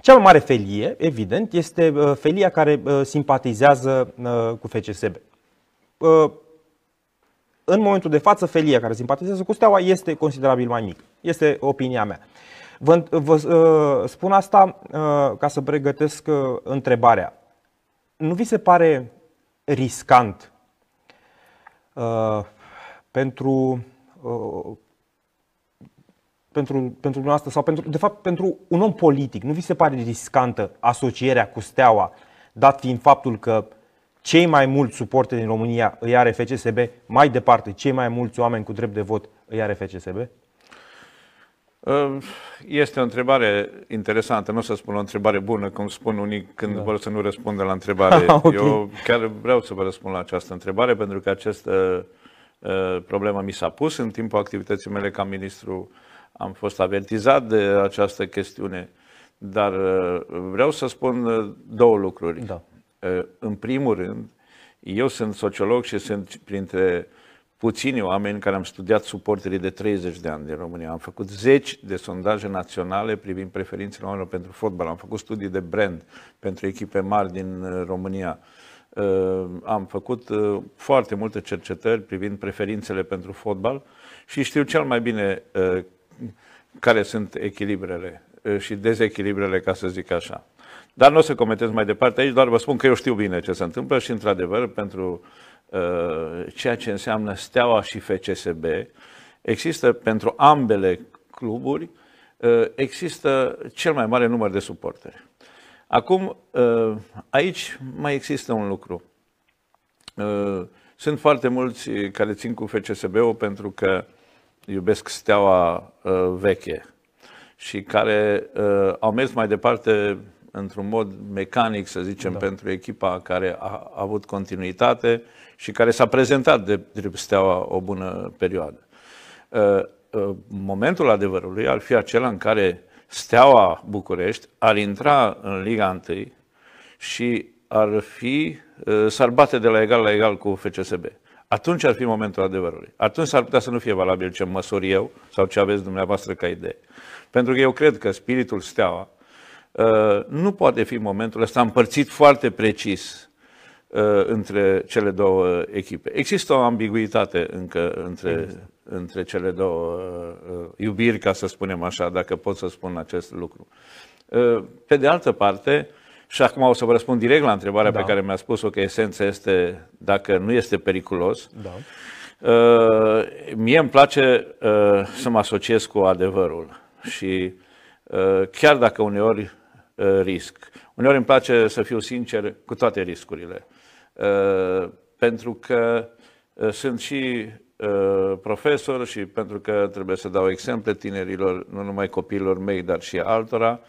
Cea mai mare felie, evident, este uh, felia care uh, simpatizează uh, cu FCSB. În momentul de față, felia care simpatizează cu Steaua este considerabil mai mică. Este opinia mea. Vă, vă spun asta ca să pregătesc întrebarea. Nu vi se pare riscant pentru pentru, pentru dumneavoastră sau pentru, de fapt pentru un om politic, nu vi se pare riscantă asocierea cu Steaua, dat fiind faptul că cei mai mulți suporte din România îi are FCSB, mai departe, cei mai mulți oameni cu drept de vot îi are FCSB? Ă, este o întrebare interesantă, nu o să spun o întrebare bună, cum spun unii când da. vor să nu răspundă la întrebare. okay. Eu chiar vreau să vă răspund la această întrebare, pentru că această uh, problemă mi s-a pus în timpul activității mele ca ministru uh, am fost avertizat de această chestiune, dar uh, vreau să spun uh, două lucruri. Da. Uh, în primul rând, eu sunt sociolog și sunt printre puțini oameni care am studiat suporterii de 30 de ani din România. Am făcut zeci de sondaje naționale privind preferințele oamenilor pentru fotbal. Am făcut studii de brand pentru echipe mari din România. Am făcut foarte multe cercetări privind preferințele pentru fotbal și știu cel mai bine care sunt echilibrele și dezechilibrele, ca să zic așa. Dar nu o să comentez mai departe aici, doar vă spun că eu știu bine ce se întâmplă și, într-adevăr, pentru uh, ceea ce înseamnă Steaua și FCSB, există pentru ambele cluburi, uh, există cel mai mare număr de suporteri. Acum, uh, aici mai există un lucru. Uh, sunt foarte mulți care țin cu FCSB-ul pentru că uh, iubesc steaua uh, veche și care uh, au mers mai departe într-un mod mecanic, să zicem, da. pentru echipa care a, a avut continuitate și care s-a prezentat de drept steaua o bună perioadă. Uh, uh, momentul adevărului ar fi acela în care steaua București ar intra în Liga 1 și ar fi, uh, s-ar bate de la egal la egal cu FCSB atunci ar fi momentul adevărului. Atunci s-ar putea să nu fie valabil ce măsori eu sau ce aveți dumneavoastră ca idee. Pentru că eu cred că spiritul steaua uh, nu poate fi momentul ăsta împărțit foarte precis între cele două echipe. Există o ambiguitate încă între, între cele două iubiri, ca să spunem așa, dacă pot să spun acest lucru. Pe de altă parte, și acum o să vă răspund direct la întrebarea da. pe care mi-a spus-o, că esența este dacă nu este periculos. Da. Uh, mie îmi place uh, să mă asociez cu adevărul și uh, chiar dacă uneori uh, risc, uneori îmi place să fiu sincer cu toate riscurile, uh, pentru că uh, sunt și uh, profesor și pentru că trebuie să dau exemple tinerilor, nu numai copiilor mei, dar și altora.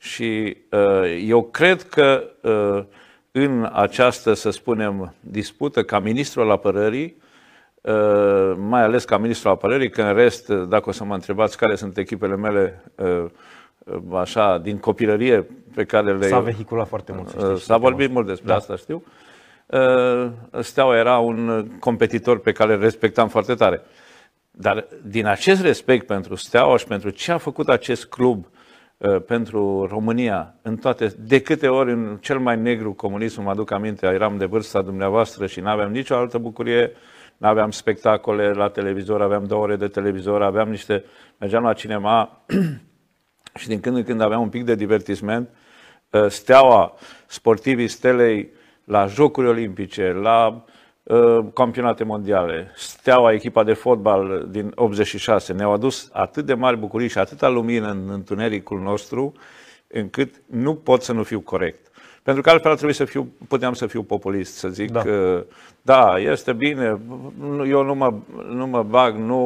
Și uh, eu cred că uh, în această, să spunem, dispută ca ministru al apărării, Uh, mai ales ca ministru al apărării, că în rest, dacă o să mă întrebați care sunt echipele mele, uh, așa, din copilărie pe care le... S-a vehiculat foarte mult. S-a vorbit mult despre da. asta, știu. Steaua era un competitor pe care îl respectam foarte tare. Dar din acest respect pentru Steaua și pentru ce a făcut acest club pentru România, în toate, de câte ori în cel mai negru comunism, mă aduc aminte, eram de vârsta dumneavoastră și nu aveam nicio altă bucurie nu aveam spectacole la televizor, aveam două ore de televizor, aveam niște, mergeam la cinema și din când în când aveam un pic de divertisment. Uh, steaua, sportivii stelei la Jocuri Olimpice, la uh, campionate mondiale, Steaua, echipa de fotbal din 86, ne-au adus atât de mari bucurii și atâta lumină în întunericul nostru, încât nu pot să nu fiu corect. Pentru că altfel ar trebui să fiu, puteam să fiu populist, să zic da. că da, este bine, eu nu mă, nu mă bag, nu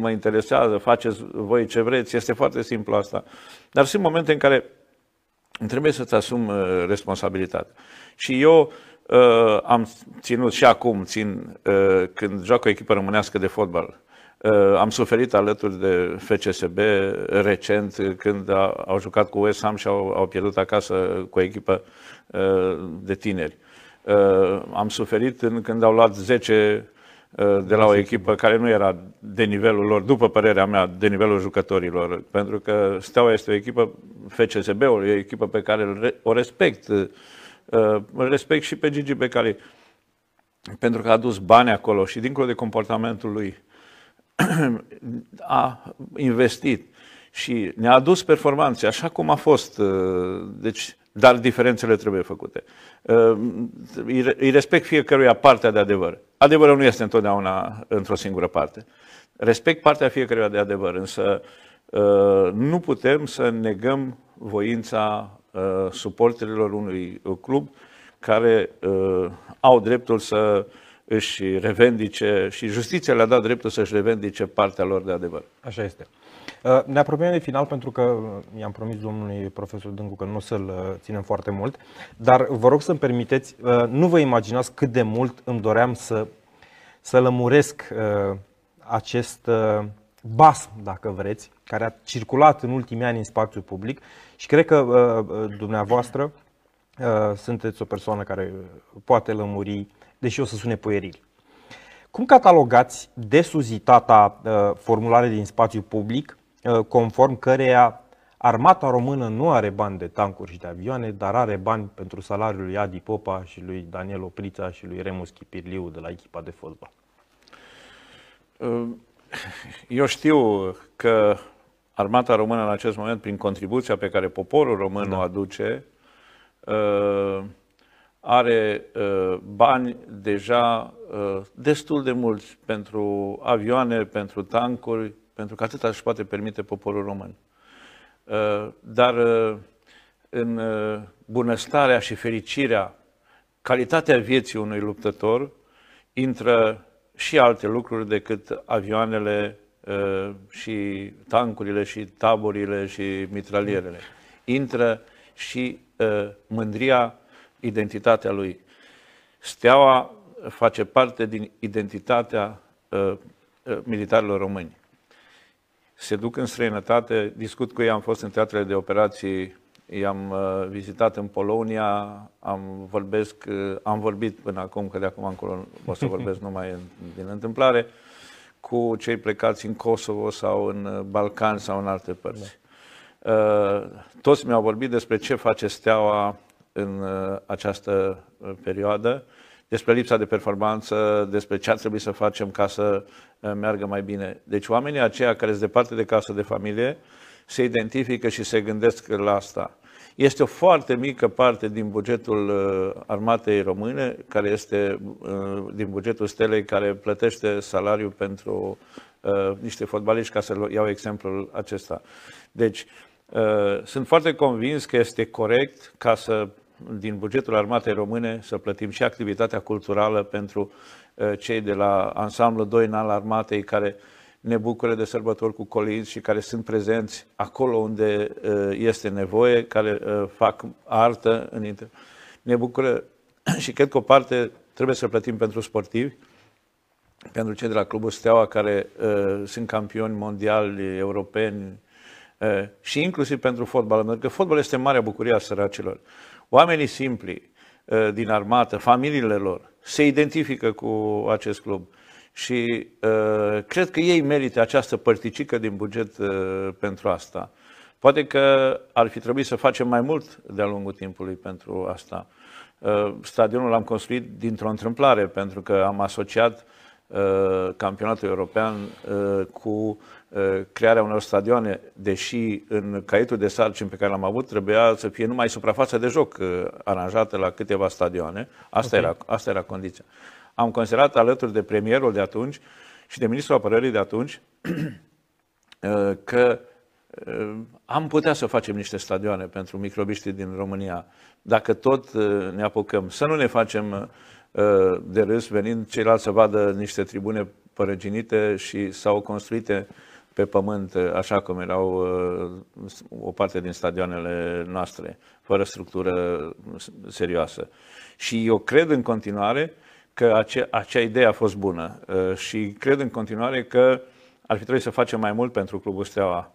mă interesează, faceți voi ce vreți, este foarte simplu asta. Dar sunt momente în care trebuie să-ți asumi uh, responsabilitatea. Și eu uh, am ținut și acum, țin, uh, când joacă o echipă românească de fotbal, Uh, am suferit alături de FCSB recent când au jucat cu West Ham și au, au pierdut acasă cu o echipă uh, de tineri. Uh, am suferit când au luat 10 de la o echipă care nu era de nivelul lor, după părerea mea, de nivelul jucătorilor. Pentru că Steaua este o echipă, FCSB-ul e o echipă pe care o respect. Îl respect și pe Gigi Becali, pentru că a adus bani acolo și dincolo de comportamentul lui, a investit și ne-a adus performanțe așa cum a fost. Uh, deci, dar diferențele trebuie făcute. Uh, îi respect fiecăruia partea de adevăr. Adevărul nu este întotdeauna într-o singură parte. Respect partea fiecăruia de adevăr, însă uh, nu putem să negăm voința suporterilor unui club care au dreptul să își revendice și justiția le-a dat dreptul să-și revendice partea lor de adevăr. Așa este. Uh, ne apropiem de final pentru că uh, i-am promis domnului profesor Dâncu că nu o să-l uh, ținem foarte mult, dar vă rog să-mi permiteți, nu vă imaginați cât de mult îmi doream să, să lămuresc acest basm, dacă vreți, care a circulat în ultimii ani în spațiul public și cred că dumneavoastră sunteți o persoană care poate lămuri deși o să sune pueril. Cum catalogați desuzitata uh, formulare din spațiu public, uh, conform căreia armata română nu are bani de tancuri și de avioane, dar are bani pentru salariul lui Adi Popa și lui Daniel Oprița și lui Remus Chipirliu de la echipa de fotbal? Uh, eu știu că armata română în acest moment, prin contribuția pe care poporul român da. o aduce, uh, are uh, bani deja uh, destul de mulți pentru avioane, pentru tancuri, pentru că atât își poate permite poporul român. Uh, dar uh, în uh, bunăstarea și fericirea, calitatea vieții unui luptător, intră și alte lucruri decât avioanele uh, și tancurile și taburile și mitralierele. Intră și uh, mândria identitatea lui. Steaua face parte din identitatea uh, uh, militarilor români. Se duc în străinătate, discut cu ei, am fost în teatrele de operații, i-am uh, vizitat în Polonia, am, vorbesc, uh, am vorbit până acum, că de acum încolo o să vorbesc numai în, din întâmplare, cu cei plecați în Kosovo sau în uh, Balcan sau în alte părți. Da. Uh, toți mi-au vorbit despre ce face Steaua în uh, această uh, perioadă, despre lipsa de performanță, despre ce ar trebui să facem ca să meargă mai bine. Deci oamenii aceia care sunt departe de casă, de familie, se identifică și se gândesc la asta. Este o foarte mică parte din bugetul armatei române, care este din bugetul Stelei, care plătește salariul pentru uh, niște fotbaliști, ca să iau exemplul acesta. Deci, uh, sunt foarte convins că este corect ca să, din bugetul armatei române, să plătim și activitatea culturală pentru uh, cei de la ansamblu 2 în al armatei care ne bucură de sărbători cu colinzi și care sunt prezenți acolo unde uh, este nevoie, care uh, fac artă în inter... Ne bucură și cred că o parte trebuie să plătim pentru sportivi, pentru cei de la Clubul Steaua care uh, sunt campioni mondiali, europeni uh, și inclusiv pentru fotbal, pentru că fotbal este marea bucurie a săracilor. Oamenii simpli uh, din armată, familiile lor, se identifică cu acest club și uh, cred că ei merită această părticică din buget uh, pentru asta. Poate că ar fi trebuit să facem mai mult de-a lungul timpului pentru asta. Uh, stadionul l-am construit dintr-o întâmplare, pentru că am asociat uh, Uh, campionatul european uh, cu uh, crearea unor stadioane, deși în caietul de sarcini pe care l-am avut trebuia să fie numai suprafața de joc aranjată la câteva stadioane. Asta, okay. era, asta era condiția. Am considerat alături de premierul de atunci și de ministrul apărării de atunci că am putea să facem niște stadioane pentru microbiștii din România, dacă tot ne apucăm. Să nu ne facem Uh, de râs venind ceilalți să vadă niște tribune părăginite și sau construite pe pământ, uh, așa cum erau uh, o parte din stadioanele noastre, fără structură serioasă. Și eu cred în continuare că acea, acea idee a fost bună și cred în continuare că ar fi trebuit să facem mai mult pentru Clubul Steaua.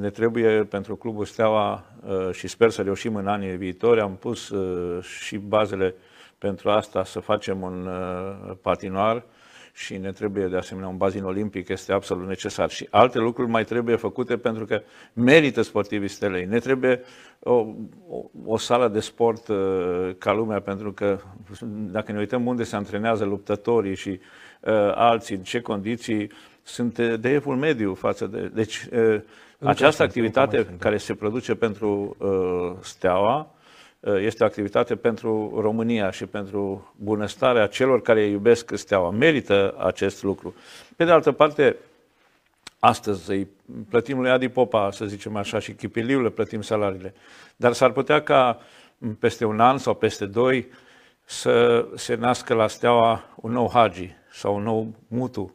Ne trebuie pentru Clubul Steaua și sper să reușim în anii viitori. Am pus și bazele pentru asta să facem un uh, patinoar și ne trebuie de asemenea un bazin olimpic, este absolut necesar. Și alte lucruri mai trebuie făcute pentru că merită sportivii stelei. Ne trebuie o, o, o sală de sport uh, ca lumea, pentru că dacă ne uităm unde se antrenează luptătorii și uh, alții, în ce condiții, sunt de evul mediu față de... Deci, uh, această activitate care se produce pentru uh, Steaua, Uh, este o activitate pentru România și pentru bunăstarea celor care iubesc steaua. Merită acest lucru. Pe de altă parte, astăzi îi plătim lui Adi Popa, să zicem așa, și Chipiliu le plătim salariile. Dar s-ar putea ca peste un an sau peste doi să se nască la steaua un nou hagi sau un nou mutu.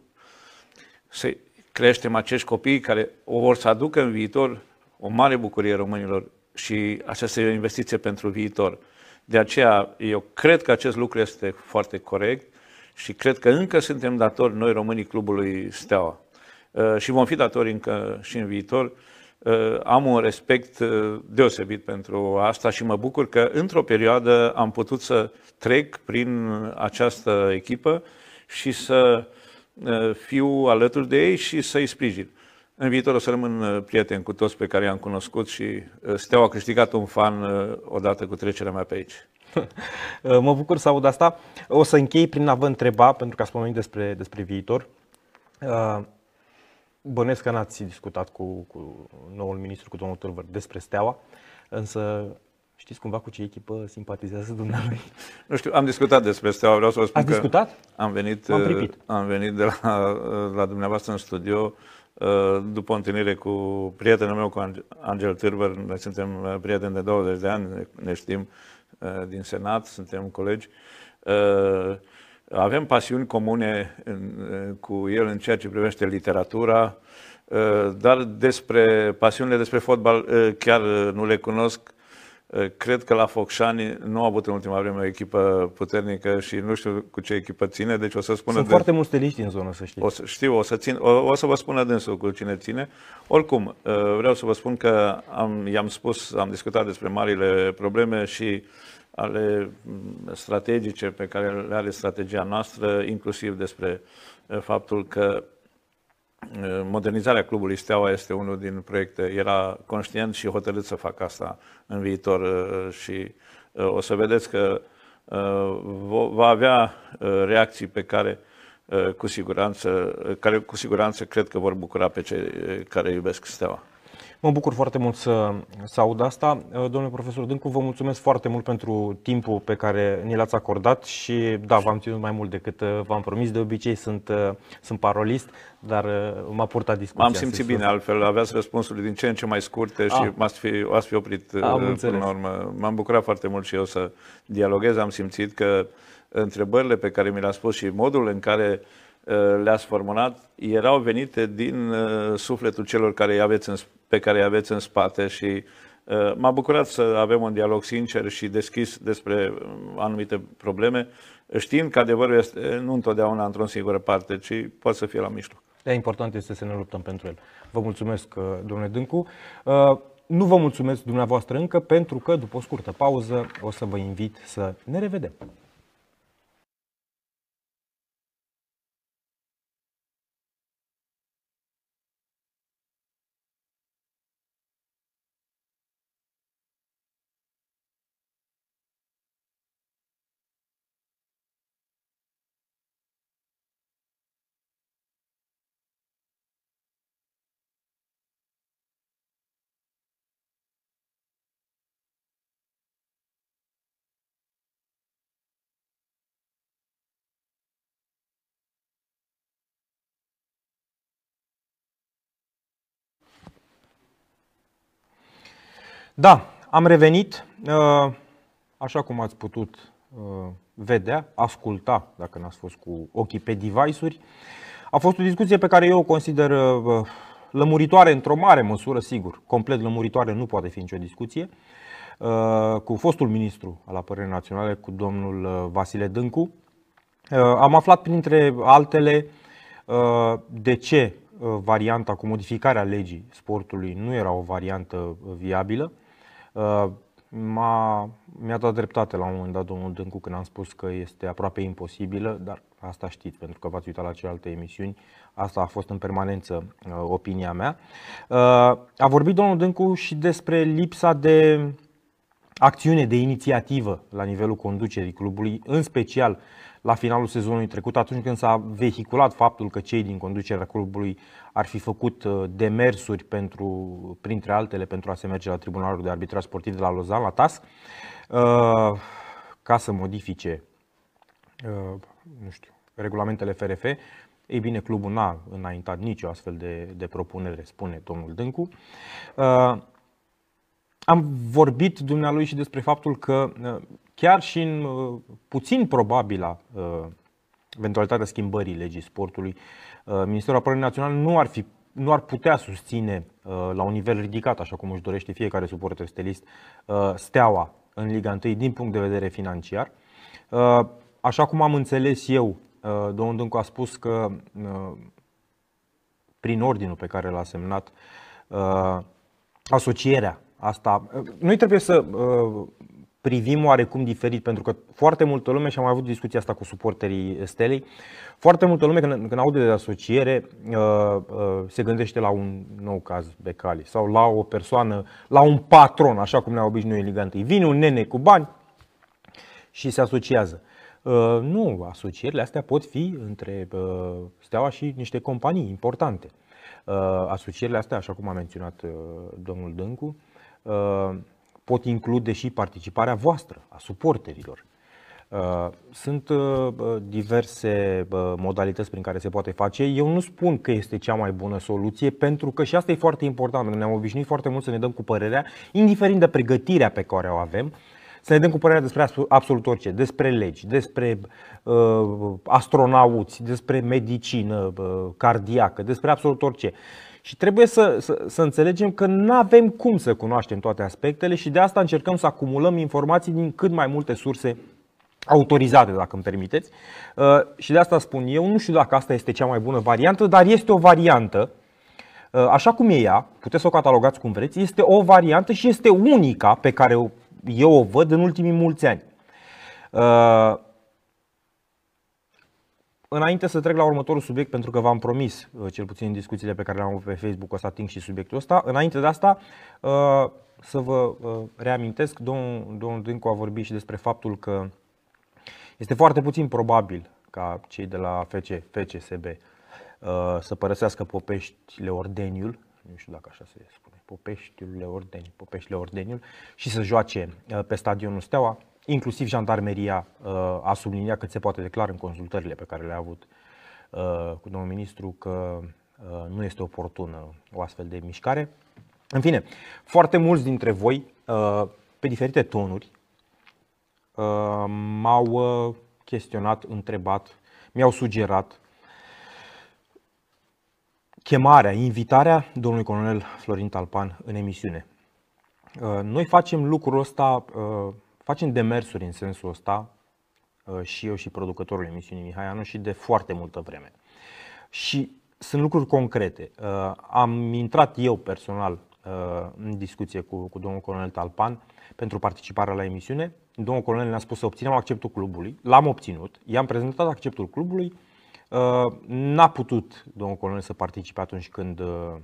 Să creștem acești copii care o vor să aducă în viitor o mare bucurie românilor și aceasta e o investiție pentru viitor. De aceea, eu cred că acest lucru este foarte corect și cred că încă suntem datori noi românii clubului Steaua. Uh, și vom fi datori încă și în viitor. Uh, am un respect uh, deosebit pentru asta și mă bucur că într-o perioadă am putut să trec prin această echipă și să fiu alături de ei și să-i sprijin. În viitor o să rămân uh, prieten cu toți pe care i-am cunoscut și uh, Steaua a câștigat un fan uh, odată cu trecerea mea pe aici. mă bucur să aud asta. O să închei prin a vă întreba, pentru că ați pomenit despre, despre viitor. Bănesc că n-ați discutat cu, cu noul ministru, cu domnul Târvăr, despre Steaua, însă Știți cumva cu ce echipă simpatizează dumnealui? Nu știu, am discutat despre Steaua, vreau să vă spun Ați că discutat? Am venit, am venit de la, la dumneavoastră în studio Uh, după o întâlnire cu prietenul meu, cu Angel Târver, noi suntem uh, prieteni de 20 de ani, ne știm uh, din Senat, suntem colegi. Avem pasiuni comune cu el în ceea ce privește literatura, dar despre pasiunile despre fotbal chiar nu le cunosc. Eh, cred că la Focșani nu a avut în ultima vreme o echipă puternică și nu știu cu ce echipă ține, deci o să spună... Sunt de... foarte mulți steliști în zonă, să știți. O să, știu, o să, țin, o, o să vă spună dânsul cu cine ține. Oricum, eh, vreau să vă spun că am, i-am spus, am discutat despre marile probleme și ale mm, strategice pe care le are strategia noastră, inclusiv despre eh, faptul că modernizarea clubului Steaua este unul din proiecte. Era conștient și hotărât să facă asta în viitor uh, și uh, o să vedeți că va avea reacții pe care cu siguranță, care cu siguranță cred că vor bucura pe cei care iubesc Steaua. Mă bucur foarte mult să, să aud asta. Domnule profesor Dâncu, vă mulțumesc foarte mult pentru timpul pe care ni l-ați acordat și da, v-am ținut mai mult decât uh, v-am promis. De obicei sunt, uh, sunt parolist, dar uh, m-a purtat discuția. Am simțit bine, altfel aveați răspunsuri din ce în ce mai scurte ah. și m-ați fi, ați fi oprit Am până la urmă. M-am bucurat foarte mult și eu să dialoghez. Am simțit că întrebările pe care mi le-ați spus și modul în care le-ați formulat erau venite din sufletul celor care aveți în pe care îi aveți în spate și uh, m-a bucurat să avem un dialog sincer și deschis despre uh, anumite probleme, știind că adevărul este nu întotdeauna într-o singură parte, ci poate să fie la mijloc. De important este să ne luptăm pentru el. Vă mulțumesc, uh, domnule Dâncu. Nu vă mulțumesc dumneavoastră încă pentru că după o scurtă pauză o să vă invit să ne revedem. Da, am revenit, uh, așa cum ați putut uh, vedea, asculta, dacă n-ați fost cu ochii pe device-uri. A fost o discuție pe care eu o consider uh, lămuritoare într-o mare măsură, sigur. Complet lămuritoare nu poate fi nicio discuție. Cu fostul ministru al apărării naționale, cu domnul Vasile Dâncu. Am aflat printre altele de ce varianta cu modificarea legii sportului nu era o variantă viabilă Uh, m-a, mi-a dat dreptate la un moment dat domnul Dâncu când am spus că este aproape imposibilă, dar asta știți pentru că v-ați uitat la celelalte emisiuni, asta a fost în permanență uh, opinia mea. Uh, a vorbit domnul Dâncu și despre lipsa de acțiune, de inițiativă la nivelul conducerii clubului, în special la finalul sezonului trecut, atunci când s-a vehiculat faptul că cei din conducerea clubului ar fi făcut uh, demersuri pentru, printre altele, pentru a se merge la Tribunalul de Arbitraj Sportiv de la Lozan, la TAS, uh, ca să modifice uh, nu știu, regulamentele FRF. Ei bine, clubul n-a înaintat nicio astfel de, de propunere, spune domnul Dâncu. Am vorbit dumnealui și despre faptul că chiar și în uh, puțin probabilă uh, eventualitatea schimbării legii sportului, uh, Ministerul Apărării Naționale nu ar, fi, nu ar putea susține la un nivel ridicat, așa cum își dorește fiecare suporter stelist, steaua în Liga 1 din punct de vedere financiar. Așa cum am înțeles eu, domnul Dâncu a spus că prin ordinul pe care l-a semnat, asocierea asta. Noi trebuie să privim oarecum diferit, pentru că foarte multă lume, și am mai avut discuția asta cu suporterii Stelei, foarte multă lume când, când aude de asociere uh, uh, se gândește la un nou caz Becali sau la o persoană, la un patron, așa cum ne-a obișnuit ligantei. Vine un nene cu bani și se asociază. Uh, nu, asocierile astea pot fi între Steaua și niște companii importante. Asocierile astea, așa cum a menționat domnul Dâncu, pot include și participarea voastră, a suporterilor. Uh, sunt uh, diverse modalități prin care se poate face. Eu nu spun că este cea mai bună soluție, pentru că și asta e foarte important. Ne-am obișnuit foarte mult să ne dăm cu părerea, indiferent de pregătirea pe care o avem, să ne dăm cu părerea despre absolut orice, despre legi, despre uh, astronauți, despre medicină uh, cardiacă, despre absolut orice. Și trebuie să, să, să înțelegem că nu avem cum să cunoaștem toate aspectele și de asta încercăm să acumulăm informații din cât mai multe surse autorizate, dacă îmi permiteți. Uh, și de asta spun eu, nu știu dacă asta este cea mai bună variantă, dar este o variantă, uh, așa cum e ea, puteți să o catalogați cum vreți, este o variantă și este unica pe care eu o văd în ultimii mulți ani. Uh, Înainte să trec la următorul subiect, pentru că v-am promis, uh, cel puțin în discuțiile pe care le-am avut pe Facebook, o să ating și subiectul ăsta, înainte de asta, uh, să vă uh, reamintesc, domnul, domnul Dâncu a vorbit și despre faptul că Este foarte puțin probabil ca cei de la FC, FCSB să părăsească Popeștile Ordeniul, nu știu dacă așa se spune, Popeștiul Ordeni, Popeștile Ordeniul, și să joace pe stadionul Steaua. Inclusiv jandarmeria a subliniat cât se poate declar în consultările pe care le-a avut cu domnul ministru că nu este oportună o astfel de mișcare. În fine, foarte mulți dintre voi, uh, pe diferite tonuri, uh, m-au uh, chestionat, întrebat, mi-au sugerat chemarea, invitarea domnului colonel Florin Talpan în emisiune. Noi facem lucrul ăsta, facem demersuri în sensul ăsta și eu și producătorul emisiunii Mihai Anu și de foarte multă vreme. Și sunt lucruri concrete. Am intrat eu personal Uh, în discuție cu, cu domnul colonel Talpan pentru participarea la emisiune. Domnul colonel ne-a spus să obținem acceptul clubului. L-am obținut. I-am prezentat acceptul clubului. Uh, n-a putut domnul colonel să participe atunci când, uh,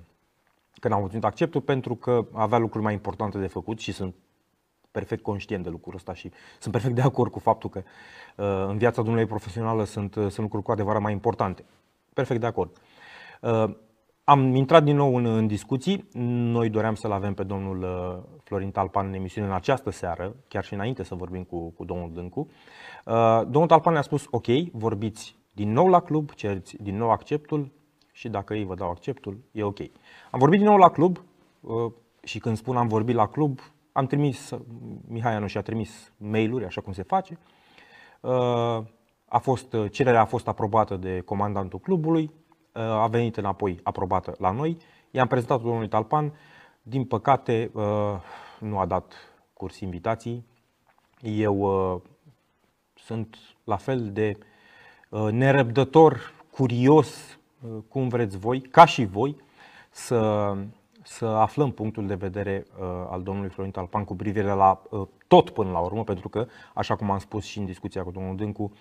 când am obținut acceptul pentru că avea lucruri mai importante de făcut și sunt perfect conștient de lucrul ăsta și sunt perfect de acord cu faptul că în viața domnului profesională sunt, sunt lucruri cu adevărat mai importante. Perfect de acord. Am intrat din nou în, în discuții. Noi doream să-l avem pe domnul uh, Florin Talpan în emisiune în această seară, chiar și înainte să vorbim cu, cu domnul Dâncu. Uh, domnul Talpan ne-a spus, ok, vorbiți din nou la club, cereți din nou acceptul și dacă ei vă dau acceptul, e ok. Am vorbit din nou la club uh, și când spun am vorbit la club, am trimis, Mihai Anu și-a trimis mail-uri, așa cum se face. A fost, cererea a fost aprobată de comandantul clubului, a venit înapoi aprobată la noi. I-am prezentat domnului Talpan. Din păcate, uh, nu a dat curs invitații. Eu uh, sunt la fel de uh, nerăbdător, curios, cum vreți voi, ca și voi, să, să aflăm punctul de vedere al domnului Florin Talpan cu privire la tot până la urmă, pentru că, așa cum am spus și în discuția cu domnul Dâncu,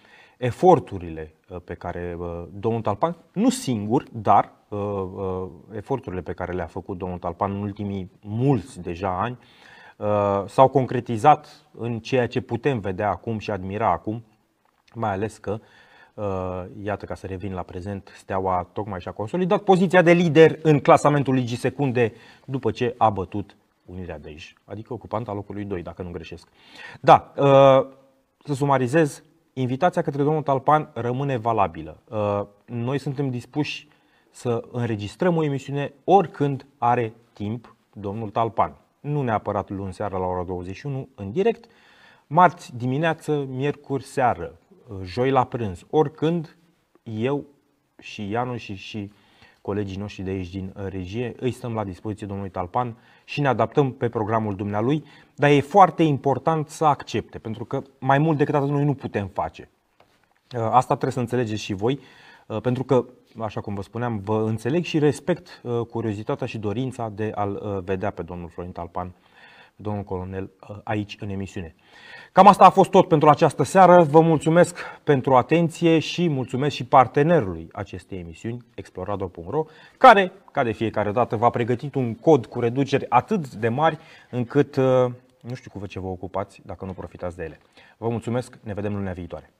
eforturile uh, pe care uh, domnul Talpan, nu singur, dar uh, eforturile pe care le-a făcut domnul Talpan în ultimii mulți deja ani s-au concretizat în ceea ce putem vedea acum și admira acum, mai ales că, iată ca să revin la prezent, Steaua tocmai și-a consolidat poziția de lider în clasamentul Ligii Secunde după ce a bătut Unirea Dej, adică ocupanta locului 2, dacă nu greșesc. Da, să sumarizez, invitația către domnul Talpan rămâne valabilă. Uh, noi suntem dispuși să înregistrăm o emisiune oricând are timp domnul Talpan. Nu neapărat luni seara la ora 21 în direct, marți dimineață, miercuri seară, uh, joi la prânz, oricând eu și Ianu și, și colegii noștri de aici din uh, regie, îi stăm la dispoziție domnului Talpan și ne adaptăm pe programul dumnealui, dar e foarte important să accepte, pentru că mai mult decât atât noi nu putem face. Uh, asta trebuie să înțelegeți și voi, uh, pentru că, așa cum vă spuneam, vă înțeleg și respect curiozitatea și dorința de a-l vedea pe domnul Florin Talpan, domnul colonel, aici în emisiune. Cam asta a fost tot pentru această seară. Vă mulțumesc pentru atenție și mulțumesc și partenerului acestei emisiuni, Explorador.ro, care, ca de fiecare dată, v-a pregătit un cod cu reduceri atât de mari încât uh, nu știu cu ce vă ocupați dacă nu profitați de ele. Vă mulțumesc, ne vedem lunea viitoare.